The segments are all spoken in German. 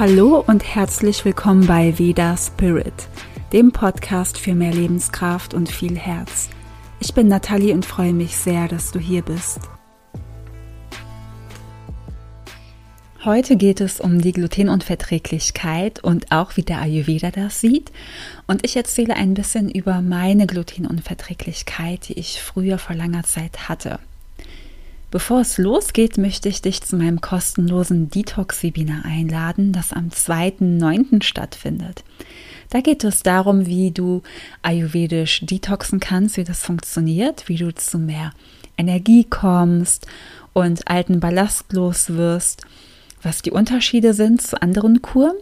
Hallo und herzlich willkommen bei Veda Spirit, dem Podcast für mehr Lebenskraft und viel Herz. Ich bin Nathalie und freue mich sehr, dass du hier bist. Heute geht es um die Glutenunverträglichkeit und auch wie der Ayurveda das sieht. Und ich erzähle ein bisschen über meine Glutenunverträglichkeit, die ich früher vor langer Zeit hatte. Bevor es losgeht, möchte ich dich zu meinem kostenlosen Detox-Webinar einladen, das am 2.9. stattfindet. Da geht es darum, wie du ayurvedisch detoxen kannst, wie das funktioniert, wie du zu mehr Energie kommst und alten Ballast los wirst, was die Unterschiede sind zu anderen Kuren.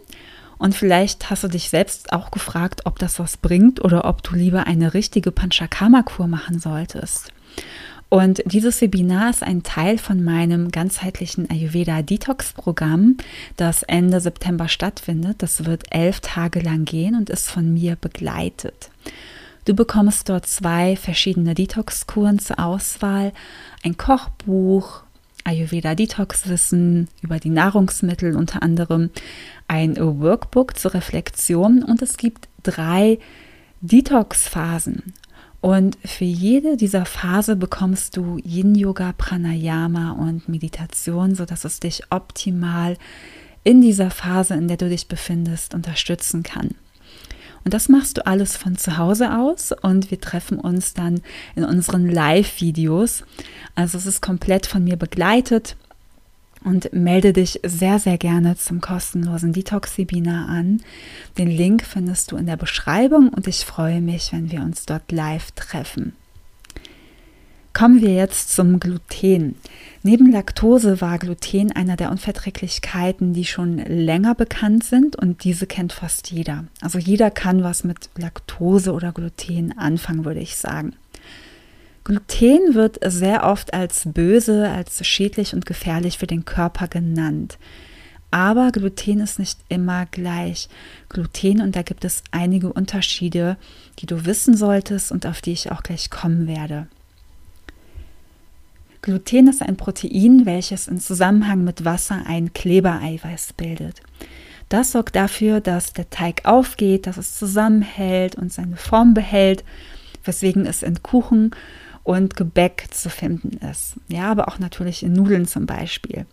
Und vielleicht hast du dich selbst auch gefragt, ob das was bringt oder ob du lieber eine richtige Panchakarma-Kur machen solltest. Und dieses Webinar ist ein Teil von meinem ganzheitlichen Ayurveda Detox Programm, das Ende September stattfindet. Das wird elf Tage lang gehen und ist von mir begleitet. Du bekommst dort zwei verschiedene Detox-Kuren zur Auswahl, ein Kochbuch, Ayurveda Detox Wissen über die Nahrungsmittel unter anderem, ein Workbook zur Reflexion und es gibt drei Detox-Phasen. Und für jede dieser Phase bekommst du Yin Yoga, Pranayama und Meditation, sodass es dich optimal in dieser Phase, in der du dich befindest, unterstützen kann. Und das machst du alles von zu Hause aus und wir treffen uns dann in unseren Live-Videos. Also es ist komplett von mir begleitet und melde dich sehr, sehr gerne zum kostenlosen Detox-Webinar an. Den Link findest du in der Beschreibung und ich freue mich, wenn wir uns dort live treffen. Kommen wir jetzt zum Gluten. Neben Laktose war Gluten einer der Unverträglichkeiten, die schon länger bekannt sind und diese kennt fast jeder. Also jeder kann was mit Laktose oder Gluten anfangen, würde ich sagen. Gluten wird sehr oft als böse, als schädlich und gefährlich für den Körper genannt. Aber Gluten ist nicht immer gleich. Gluten, und da gibt es einige Unterschiede, die du wissen solltest und auf die ich auch gleich kommen werde. Gluten ist ein Protein, welches in Zusammenhang mit Wasser ein Klebereiweiß bildet. Das sorgt dafür, dass der Teig aufgeht, dass es zusammenhält und seine Form behält, weswegen es in Kuchen und Gebäck zu finden ist. Ja, aber auch natürlich in Nudeln zum Beispiel.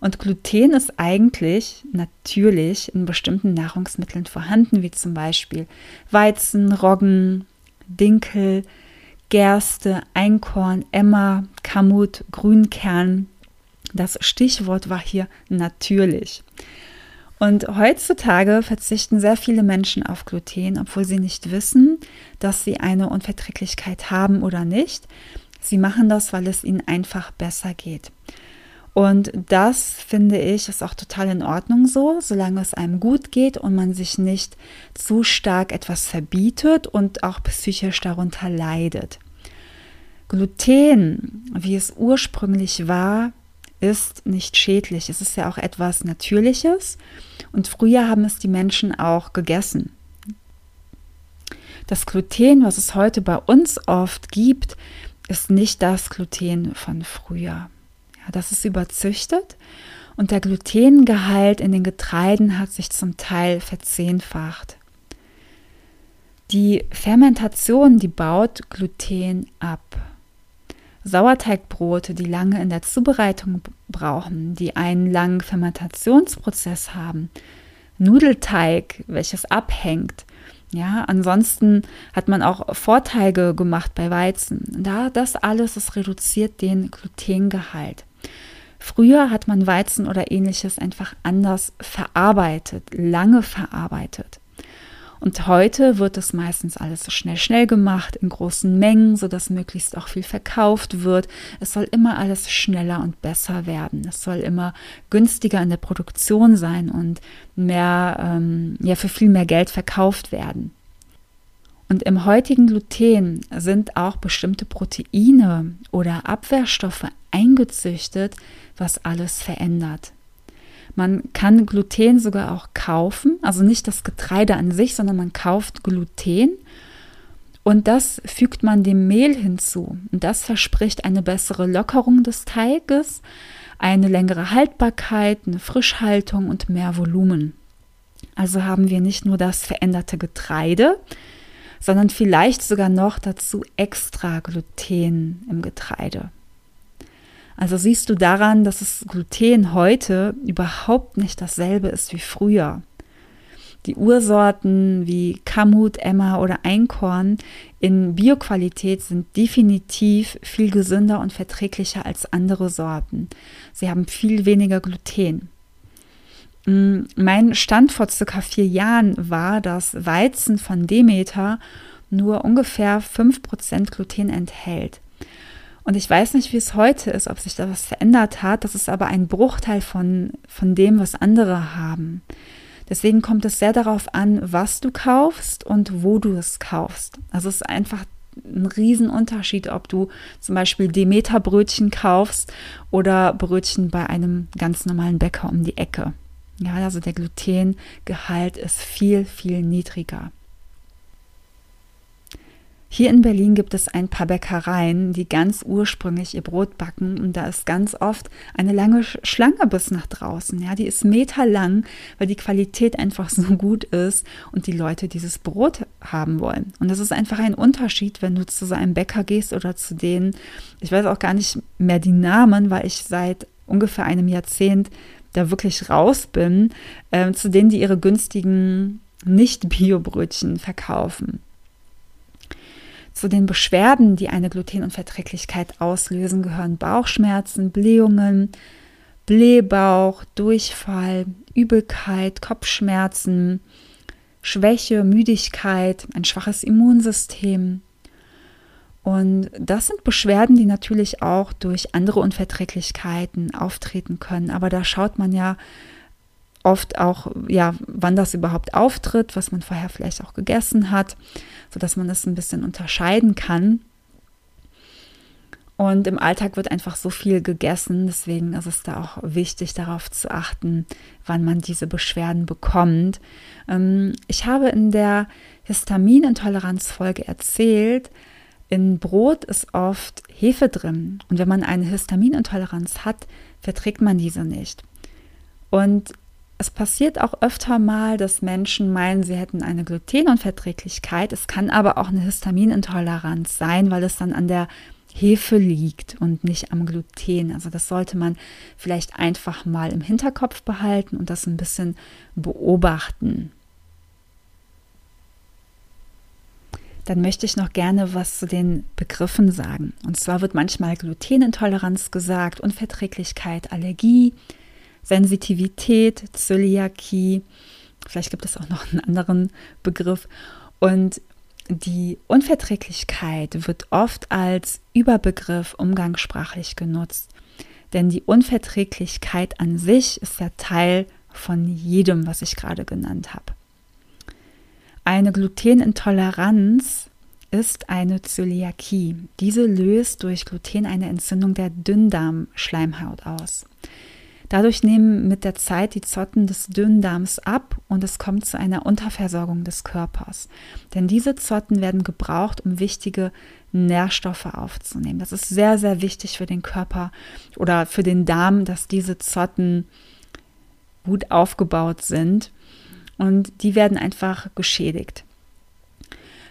Und Gluten ist eigentlich natürlich in bestimmten Nahrungsmitteln vorhanden, wie zum Beispiel Weizen, Roggen, Dinkel, Gerste, Einkorn, Emmer, Kamut, Grünkern. Das Stichwort war hier natürlich. Und heutzutage verzichten sehr viele Menschen auf Gluten, obwohl sie nicht wissen, dass sie eine Unverträglichkeit haben oder nicht. Sie machen das, weil es ihnen einfach besser geht. Und das finde ich ist auch total in Ordnung so, solange es einem gut geht und man sich nicht zu stark etwas verbietet und auch psychisch darunter leidet. Gluten, wie es ursprünglich war, ist nicht schädlich. Es ist ja auch etwas Natürliches und früher haben es die Menschen auch gegessen. Das Gluten, was es heute bei uns oft gibt, ist nicht das Gluten von früher. Ja, das ist überzüchtet und der Glutengehalt in den Getreiden hat sich zum Teil verzehnfacht. Die Fermentation, die baut Gluten ab. Sauerteigbrote, die lange in der Zubereitung brauchen, die einen langen Fermentationsprozess haben, Nudelteig, welches abhängt. Ja, ansonsten hat man auch Vorteige gemacht bei Weizen. Da das alles, das reduziert den Glutengehalt. Früher hat man Weizen oder ähnliches einfach anders verarbeitet, lange verarbeitet. Und heute wird es meistens alles so schnell, schnell gemacht, in großen Mengen, sodass möglichst auch viel verkauft wird. Es soll immer alles schneller und besser werden. Es soll immer günstiger in der Produktion sein und mehr, ähm, ja, für viel mehr Geld verkauft werden. Und im heutigen Gluten sind auch bestimmte Proteine oder Abwehrstoffe eingezüchtet, was alles verändert. Man kann Gluten sogar auch kaufen, also nicht das Getreide an sich, sondern man kauft Gluten und das fügt man dem Mehl hinzu. Und das verspricht eine bessere Lockerung des Teiges, eine längere Haltbarkeit, eine Frischhaltung und mehr Volumen. Also haben wir nicht nur das veränderte Getreide, sondern vielleicht sogar noch dazu extra Gluten im Getreide. Also siehst du daran, dass das Gluten heute überhaupt nicht dasselbe ist wie früher. Die Ursorten wie Kamut, Emma oder Einkorn in Bioqualität sind definitiv viel gesünder und verträglicher als andere Sorten. Sie haben viel weniger Gluten. Mm, mein Stand vor circa vier Jahren war, dass Weizen von Demeter nur ungefähr 5% Gluten enthält. Und ich weiß nicht, wie es heute ist, ob sich da was verändert hat. Das ist aber ein Bruchteil von, von dem, was andere haben. Deswegen kommt es sehr darauf an, was du kaufst und wo du es kaufst. Also es ist einfach ein Riesenunterschied, ob du zum Beispiel Demeter-Brötchen kaufst oder Brötchen bei einem ganz normalen Bäcker um die Ecke. Ja, also der Glutengehalt ist viel, viel niedriger. Hier in Berlin gibt es ein paar Bäckereien, die ganz ursprünglich ihr Brot backen und da ist ganz oft eine lange Schlange bis nach draußen. Ja, die ist meterlang, weil die Qualität einfach so gut ist und die Leute dieses Brot haben wollen. Und das ist einfach ein Unterschied, wenn du zu so einem Bäcker gehst oder zu denen, ich weiß auch gar nicht mehr die Namen, weil ich seit ungefähr einem Jahrzehnt da wirklich raus bin, äh, zu denen, die ihre günstigen Nicht-Bio-Brötchen verkaufen. Zu den Beschwerden, die eine Glutenunverträglichkeit auslösen, gehören Bauchschmerzen, Blähungen, Blähbauch, Durchfall, Übelkeit, Kopfschmerzen, Schwäche, Müdigkeit, ein schwaches Immunsystem. Und das sind Beschwerden, die natürlich auch durch andere Unverträglichkeiten auftreten können. Aber da schaut man ja oft auch, ja, wann das überhaupt auftritt, was man vorher vielleicht auch gegessen hat, sodass man das ein bisschen unterscheiden kann. Und im Alltag wird einfach so viel gegessen, deswegen ist es da auch wichtig, darauf zu achten, wann man diese Beschwerden bekommt. Ähm, ich habe in der Histaminintoleranzfolge erzählt, in Brot ist oft Hefe drin. Und wenn man eine Histaminintoleranz hat, verträgt man diese nicht. Und es passiert auch öfter mal, dass Menschen meinen, sie hätten eine Glutenunverträglichkeit. Es kann aber auch eine Histaminintoleranz sein, weil es dann an der Hefe liegt und nicht am Gluten. Also das sollte man vielleicht einfach mal im Hinterkopf behalten und das ein bisschen beobachten. Dann möchte ich noch gerne was zu den Begriffen sagen. Und zwar wird manchmal Glutenintoleranz gesagt, Unverträglichkeit, Allergie, Sensitivität, Zöliakie, vielleicht gibt es auch noch einen anderen Begriff. Und die Unverträglichkeit wird oft als Überbegriff umgangssprachlich genutzt. Denn die Unverträglichkeit an sich ist ja Teil von jedem, was ich gerade genannt habe. Eine Glutenintoleranz ist eine Zöliakie. Diese löst durch Gluten eine Entzündung der Dünndarmschleimhaut aus. Dadurch nehmen mit der Zeit die Zotten des Dünndarms ab und es kommt zu einer Unterversorgung des Körpers. Denn diese Zotten werden gebraucht, um wichtige Nährstoffe aufzunehmen. Das ist sehr, sehr wichtig für den Körper oder für den Darm, dass diese Zotten gut aufgebaut sind und die werden einfach geschädigt.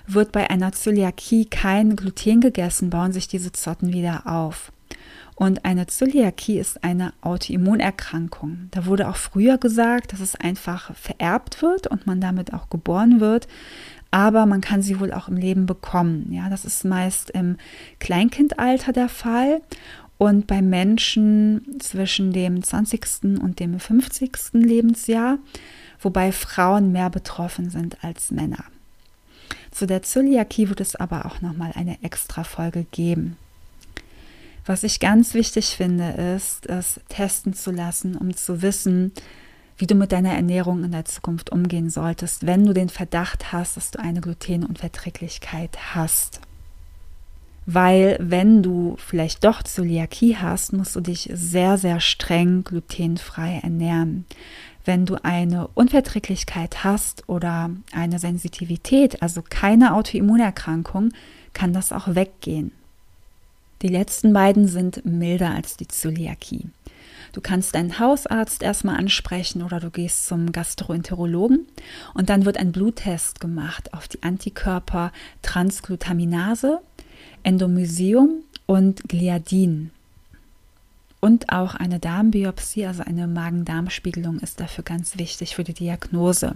Wird bei einer Zöliakie kein Gluten gegessen, bauen sich diese Zotten wieder auf. Und eine Zöliakie ist eine Autoimmunerkrankung. Da wurde auch früher gesagt, dass es einfach vererbt wird und man damit auch geboren wird. Aber man kann sie wohl auch im Leben bekommen. Ja, das ist meist im Kleinkindalter der Fall und bei Menschen zwischen dem 20. und dem 50. Lebensjahr, wobei Frauen mehr betroffen sind als Männer. Zu der Zöliakie wird es aber auch nochmal eine extra Folge geben. Was ich ganz wichtig finde, ist, es testen zu lassen, um zu wissen, wie du mit deiner Ernährung in der Zukunft umgehen solltest, wenn du den Verdacht hast, dass du eine Glutenunverträglichkeit hast. Weil wenn du vielleicht doch Zöliakie hast, musst du dich sehr, sehr streng glutenfrei ernähren. Wenn du eine Unverträglichkeit hast oder eine Sensitivität, also keine Autoimmunerkrankung, kann das auch weggehen. Die letzten beiden sind milder als die Zöliakie. Du kannst deinen Hausarzt erstmal ansprechen oder du gehst zum Gastroenterologen und dann wird ein Bluttest gemacht auf die Antikörper Transglutaminase, Endomysium und Gliadin. Und auch eine Darmbiopsie, also eine Magen-Darm-Spiegelung, ist dafür ganz wichtig für die Diagnose.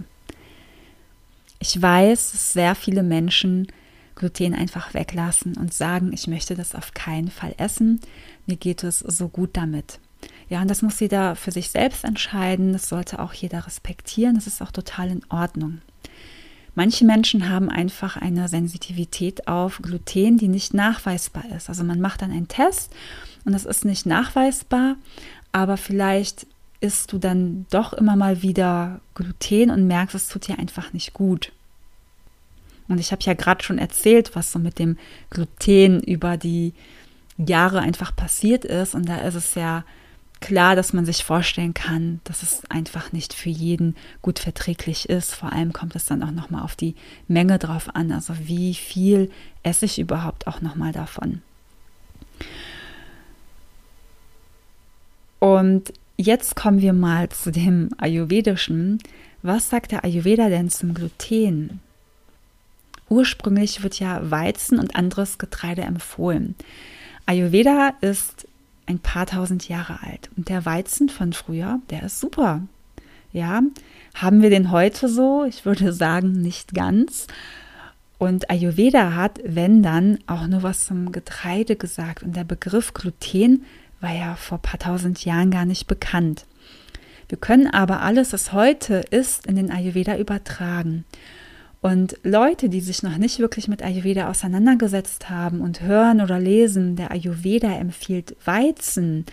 Ich weiß, dass sehr viele Menschen Gluten einfach weglassen und sagen, ich möchte das auf keinen Fall essen, mir geht es so gut damit. Ja, und das muss jeder für sich selbst entscheiden, das sollte auch jeder respektieren, das ist auch total in Ordnung. Manche Menschen haben einfach eine Sensitivität auf Gluten, die nicht nachweisbar ist. Also man macht dann einen Test und das ist nicht nachweisbar, aber vielleicht isst du dann doch immer mal wieder Gluten und merkst, es tut dir einfach nicht gut. Und ich habe ja gerade schon erzählt, was so mit dem Gluten über die Jahre einfach passiert ist. Und da ist es ja klar, dass man sich vorstellen kann, dass es einfach nicht für jeden gut verträglich ist. Vor allem kommt es dann auch nochmal auf die Menge drauf an. Also wie viel esse ich überhaupt auch nochmal davon. Und jetzt kommen wir mal zu dem Ayurvedischen. Was sagt der Ayurveda denn zum Gluten? Ursprünglich wird ja Weizen und anderes Getreide empfohlen. Ayurveda ist ein paar tausend Jahre alt und der Weizen von früher, der ist super. Ja, haben wir den heute so? Ich würde sagen, nicht ganz. Und Ayurveda hat, wenn dann, auch nur was zum Getreide gesagt. Und der Begriff Gluten war ja vor ein paar tausend Jahren gar nicht bekannt. Wir können aber alles, was heute ist, in den Ayurveda übertragen. Und Leute, die sich noch nicht wirklich mit Ayurveda auseinandergesetzt haben und hören oder lesen, der Ayurveda empfiehlt Weizen,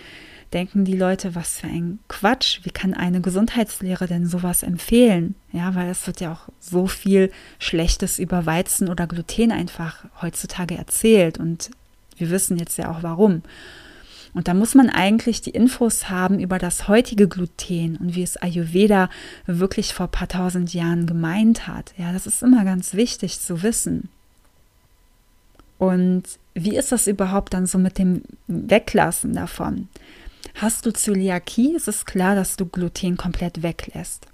denken die Leute, was für ein Quatsch. Wie kann eine Gesundheitslehre denn sowas empfehlen? Ja, weil es wird ja auch so viel Schlechtes über Weizen oder Gluten einfach heutzutage erzählt. Und wir wissen jetzt ja auch warum. Und da muss man eigentlich die Infos haben über das heutige Gluten und wie es Ayurveda wirklich vor ein paar tausend Jahren gemeint hat. Ja, das ist immer ganz wichtig zu wissen. Und wie ist das überhaupt dann so mit dem Weglassen davon? Hast du Zöliakie, ist es klar, dass du Gluten komplett weglässt.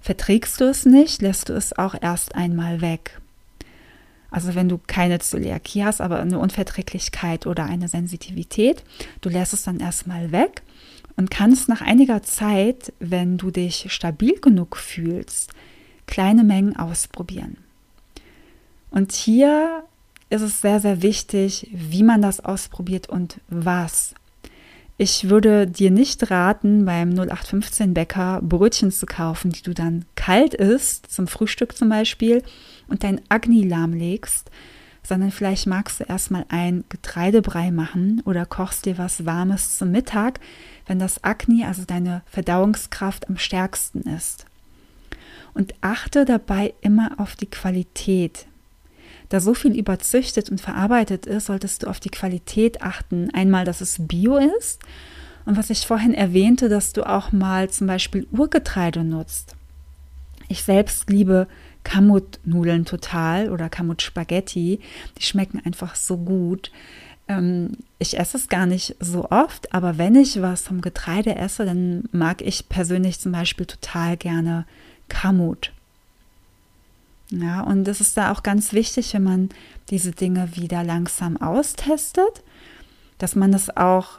Verträgst du es nicht, lässt du es auch erst einmal weg. Also wenn du keine Zöliakie hast, aber eine Unverträglichkeit oder eine Sensitivität, du lässt es dann erstmal weg und kannst nach einiger Zeit, wenn du dich stabil genug fühlst, kleine Mengen ausprobieren. Und hier ist es sehr, sehr wichtig, wie man das ausprobiert und was. Ich würde dir nicht raten, beim 0815 Bäcker Brötchen zu kaufen, die du dann kalt isst, zum Frühstück zum Beispiel, und dein Agni lahmlegst, sondern vielleicht magst du erstmal ein Getreidebrei machen oder kochst dir was Warmes zum Mittag, wenn das Agni, also deine Verdauungskraft, am stärksten ist. Und achte dabei immer auf die Qualität. Da so viel überzüchtet und verarbeitet ist, solltest du auf die Qualität achten. Einmal, dass es bio ist und was ich vorhin erwähnte, dass du auch mal zum Beispiel Urgetreide nutzt. Ich selbst liebe Kamut-Nudeln total oder Kamut-Spaghetti. Die schmecken einfach so gut. Ähm, ich esse es gar nicht so oft, aber wenn ich was vom Getreide esse, dann mag ich persönlich zum Beispiel total gerne Kamut. Ja, und es ist da auch ganz wichtig, wenn man diese Dinge wieder langsam austestet, dass man das auch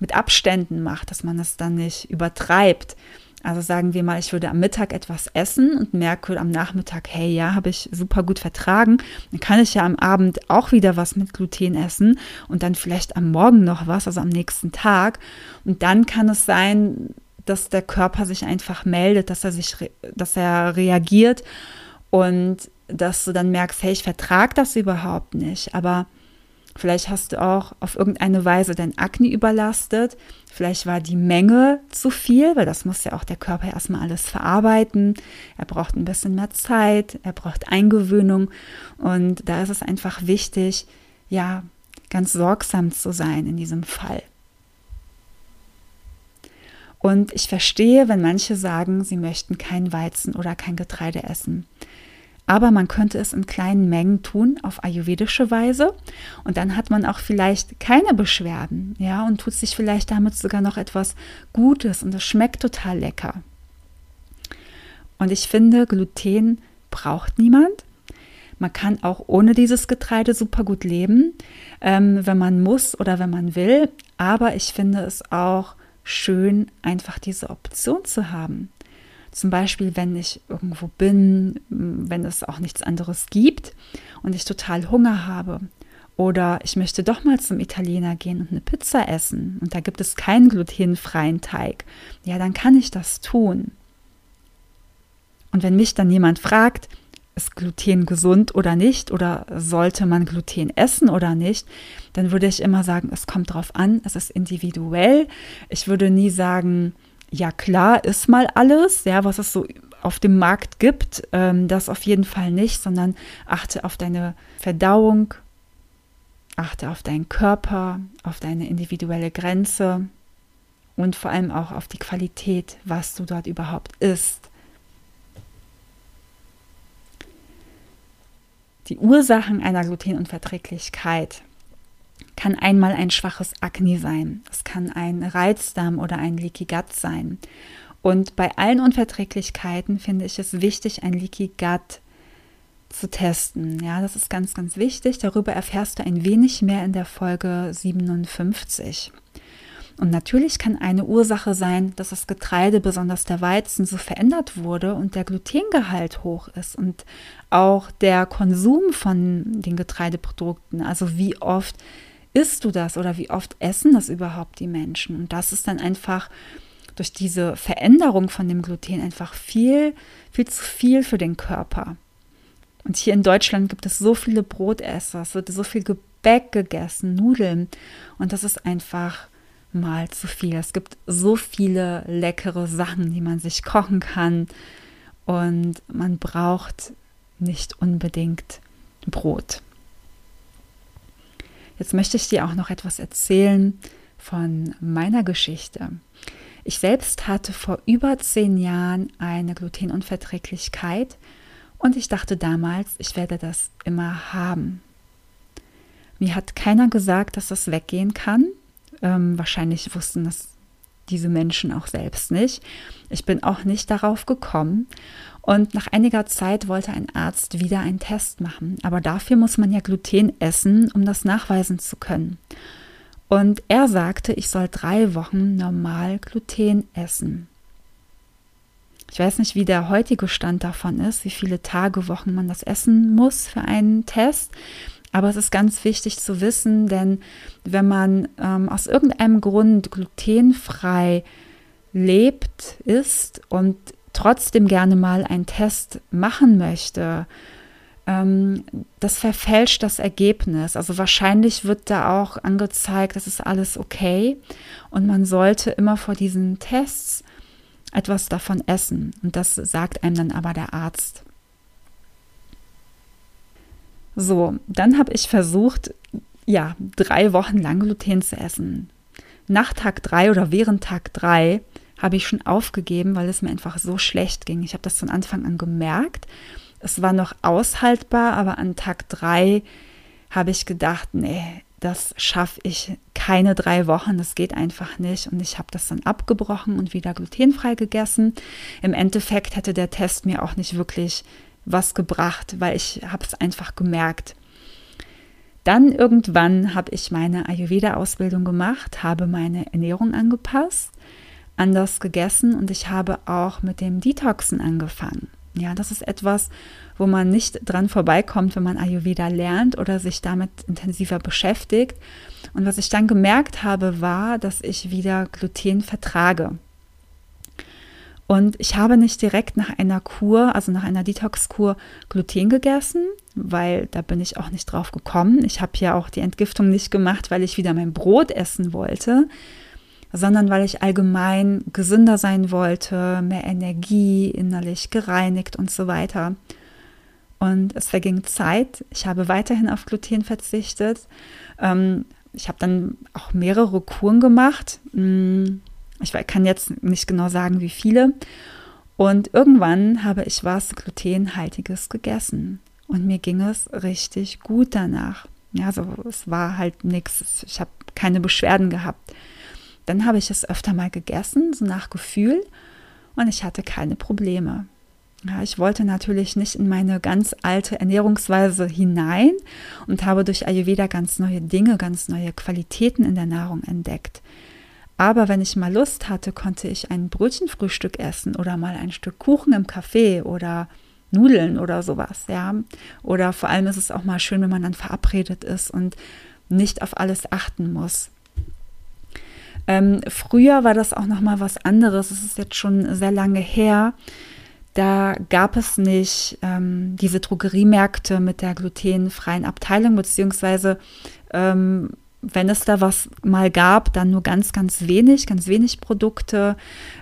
mit Abständen macht, dass man das dann nicht übertreibt. Also sagen wir mal, ich würde am Mittag etwas essen und merke am Nachmittag, hey, ja, habe ich super gut vertragen. Dann kann ich ja am Abend auch wieder was mit Gluten essen und dann vielleicht am Morgen noch was, also am nächsten Tag. Und dann kann es sein, dass der Körper sich einfach meldet, dass er sich, dass er reagiert und dass du dann merkst, hey, ich vertrage das überhaupt nicht. Aber Vielleicht hast du auch auf irgendeine Weise dein Akne überlastet. Vielleicht war die Menge zu viel, weil das muss ja auch der Körper erstmal alles verarbeiten. Er braucht ein bisschen mehr Zeit, er braucht Eingewöhnung. Und da ist es einfach wichtig, ja, ganz sorgsam zu sein in diesem Fall. Und ich verstehe, wenn manche sagen, sie möchten kein Weizen oder kein Getreide essen. Aber man könnte es in kleinen Mengen tun auf ayurvedische Weise und dann hat man auch vielleicht keine Beschwerden, ja, und tut sich vielleicht damit sogar noch etwas Gutes und es schmeckt total lecker. Und ich finde, Gluten braucht niemand. Man kann auch ohne dieses Getreide super gut leben, ähm, wenn man muss oder wenn man will. Aber ich finde es auch schön, einfach diese Option zu haben. Zum Beispiel, wenn ich irgendwo bin, wenn es auch nichts anderes gibt und ich total Hunger habe. Oder ich möchte doch mal zum Italiener gehen und eine Pizza essen und da gibt es keinen glutenfreien Teig. Ja, dann kann ich das tun. Und wenn mich dann jemand fragt, ist Gluten gesund oder nicht oder sollte man Gluten essen oder nicht, dann würde ich immer sagen, es kommt drauf an, es ist individuell. Ich würde nie sagen, ja klar, ist mal alles, ja, was es so auf dem Markt gibt, ähm, das auf jeden Fall nicht, sondern achte auf deine Verdauung, achte auf deinen Körper, auf deine individuelle Grenze und vor allem auch auf die Qualität, was du dort überhaupt isst. Die Ursachen einer Glutenunverträglichkeit kann einmal ein schwaches Akne sein, es kann ein Reizdarm oder ein Leaky Gut sein. Und bei allen Unverträglichkeiten finde ich es wichtig, ein Leaky Gut zu testen. Ja, das ist ganz, ganz wichtig. Darüber erfährst du ein wenig mehr in der Folge 57. Und natürlich kann eine Ursache sein, dass das Getreide, besonders der Weizen, so verändert wurde und der Glutengehalt hoch ist und auch der Konsum von den Getreideprodukten, also wie oft isst du das oder wie oft essen das überhaupt die Menschen? Und das ist dann einfach durch diese Veränderung von dem Gluten einfach viel, viel zu viel für den Körper. Und hier in Deutschland gibt es so viele Brotesser, es wird so viel Gebäck gegessen, Nudeln. Und das ist einfach mal zu viel. Es gibt so viele leckere Sachen, die man sich kochen kann. Und man braucht nicht unbedingt Brot. Jetzt möchte ich dir auch noch etwas erzählen von meiner Geschichte. Ich selbst hatte vor über zehn Jahren eine Glutenunverträglichkeit und ich dachte damals, ich werde das immer haben. Mir hat keiner gesagt, dass das weggehen kann. Ähm, wahrscheinlich wussten das diese Menschen auch selbst nicht. Ich bin auch nicht darauf gekommen. Und nach einiger Zeit wollte ein Arzt wieder einen Test machen. Aber dafür muss man ja Gluten essen, um das nachweisen zu können. Und er sagte, ich soll drei Wochen normal Gluten essen. Ich weiß nicht, wie der heutige Stand davon ist, wie viele Tage, Wochen man das essen muss für einen Test. Aber es ist ganz wichtig zu wissen, denn wenn man ähm, aus irgendeinem Grund glutenfrei lebt, ist und trotzdem gerne mal einen Test machen möchte, ähm, das verfälscht das Ergebnis. Also wahrscheinlich wird da auch angezeigt, das ist alles okay und man sollte immer vor diesen Tests etwas davon essen. Und das sagt einem dann aber der Arzt. So, dann habe ich versucht, ja, drei Wochen lang Gluten zu essen. Nach Tag drei oder während Tag drei habe ich schon aufgegeben, weil es mir einfach so schlecht ging. Ich habe das von Anfang an gemerkt. Es war noch aushaltbar, aber an Tag drei habe ich gedacht, nee, das schaffe ich keine drei Wochen, das geht einfach nicht. Und ich habe das dann abgebrochen und wieder glutenfrei gegessen. Im Endeffekt hätte der Test mir auch nicht wirklich was gebracht, weil ich habe es einfach gemerkt. Dann irgendwann habe ich meine Ayurveda-Ausbildung gemacht, habe meine Ernährung angepasst anders gegessen und ich habe auch mit dem Detoxen angefangen. Ja, das ist etwas, wo man nicht dran vorbeikommt, wenn man Ayurveda lernt oder sich damit intensiver beschäftigt. Und was ich dann gemerkt habe, war, dass ich wieder Gluten vertrage. Und ich habe nicht direkt nach einer Kur, also nach einer Detox-Kur, Gluten gegessen, weil da bin ich auch nicht drauf gekommen. Ich habe ja auch die Entgiftung nicht gemacht, weil ich wieder mein Brot essen wollte, sondern weil ich allgemein gesünder sein wollte, mehr Energie, innerlich gereinigt und so weiter. Und es verging Zeit. Ich habe weiterhin auf Gluten verzichtet. Ähm, ich habe dann auch mehrere Kuren gemacht. Ich kann jetzt nicht genau sagen, wie viele. Und irgendwann habe ich was glutenhaltiges gegessen und mir ging es richtig gut danach. Ja, so es war halt nichts, ich habe keine Beschwerden gehabt. Dann habe ich es öfter mal gegessen, so nach Gefühl, und ich hatte keine Probleme. Ja, ich wollte natürlich nicht in meine ganz alte Ernährungsweise hinein und habe durch Ayurveda ganz neue Dinge, ganz neue Qualitäten in der Nahrung entdeckt. Aber wenn ich mal Lust hatte, konnte ich ein Brötchenfrühstück essen oder mal ein Stück Kuchen im Café oder Nudeln oder sowas, ja. Oder vor allem ist es auch mal schön, wenn man dann verabredet ist und nicht auf alles achten muss. Ähm, früher war das auch noch mal was anderes. Es ist jetzt schon sehr lange her. Da gab es nicht ähm, diese Drogeriemärkte mit der glutenfreien Abteilung, beziehungsweise ähm, wenn es da was mal gab, dann nur ganz, ganz wenig, ganz wenig Produkte.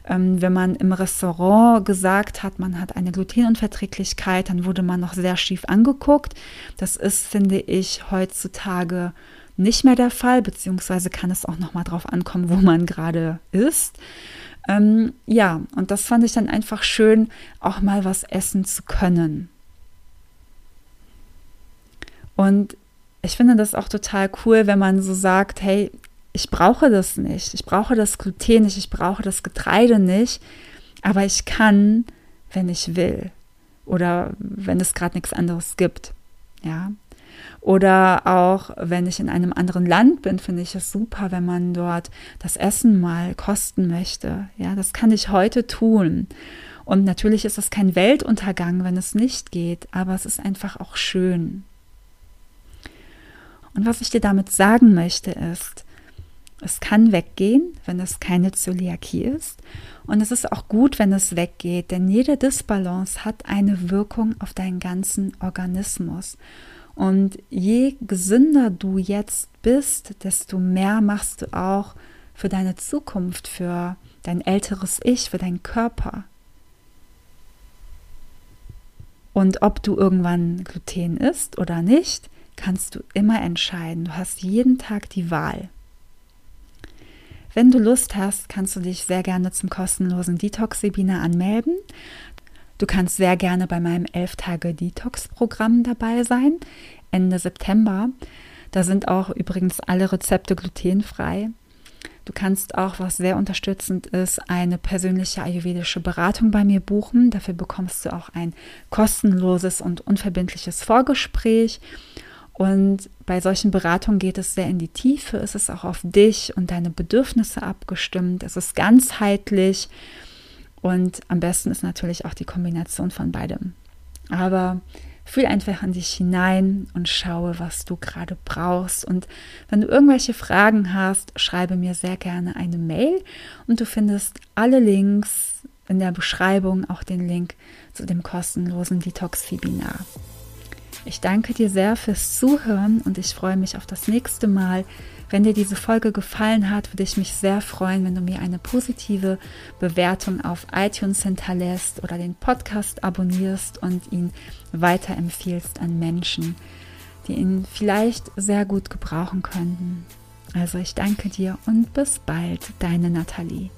Ähm, wenn man im Restaurant gesagt hat, man hat eine Glutenunverträglichkeit, dann wurde man noch sehr schief angeguckt. Das ist, finde ich, heutzutage nicht mehr der Fall, beziehungsweise kann es auch noch mal drauf ankommen, wo man gerade ist. Ähm, ja, und das fand ich dann einfach schön, auch mal was essen zu können. Und ich finde das auch total cool, wenn man so sagt, hey, ich brauche das nicht, ich brauche das Gluten nicht, ich brauche das Getreide nicht, aber ich kann, wenn ich will oder wenn es gerade nichts anderes gibt. Ja, oder auch, wenn ich in einem anderen Land bin, finde ich es super, wenn man dort das Essen mal kosten möchte. Ja, das kann ich heute tun. Und natürlich ist es kein Weltuntergang, wenn es nicht geht, aber es ist einfach auch schön. Und was ich dir damit sagen möchte ist, es kann weggehen, wenn es keine Zöliakie ist. Und es ist auch gut, wenn es weggeht, denn jede Disbalance hat eine Wirkung auf deinen ganzen Organismus. Und je gesünder du jetzt bist, desto mehr machst du auch für deine Zukunft, für dein älteres Ich, für deinen Körper. Und ob du irgendwann Gluten isst oder nicht, kannst du immer entscheiden. Du hast jeden Tag die Wahl. Wenn du Lust hast, kannst du dich sehr gerne zum kostenlosen Detox-Webinar anmelden. Du kannst sehr gerne bei meinem 11-Tage-Detox-Programm dabei sein, Ende September. Da sind auch übrigens alle Rezepte glutenfrei. Du kannst auch, was sehr unterstützend ist, eine persönliche ayurvedische Beratung bei mir buchen. Dafür bekommst du auch ein kostenloses und unverbindliches Vorgespräch. Und bei solchen Beratungen geht es sehr in die Tiefe. Es ist auch auf dich und deine Bedürfnisse abgestimmt. Es ist ganzheitlich. Und am besten ist natürlich auch die Kombination von beidem. Aber fühl einfach in dich hinein und schaue, was du gerade brauchst. Und wenn du irgendwelche Fragen hast, schreibe mir sehr gerne eine Mail und du findest alle Links in der Beschreibung, auch den Link zu dem kostenlosen Detox-Webinar. Ich danke dir sehr fürs Zuhören und ich freue mich auf das nächste Mal, wenn dir diese Folge gefallen hat, würde ich mich sehr freuen, wenn du mir eine positive Bewertung auf iTunes hinterlässt oder den Podcast abonnierst und ihn weiterempfiehlst an Menschen, die ihn vielleicht sehr gut gebrauchen könnten. Also ich danke dir und bis bald, deine Nathalie.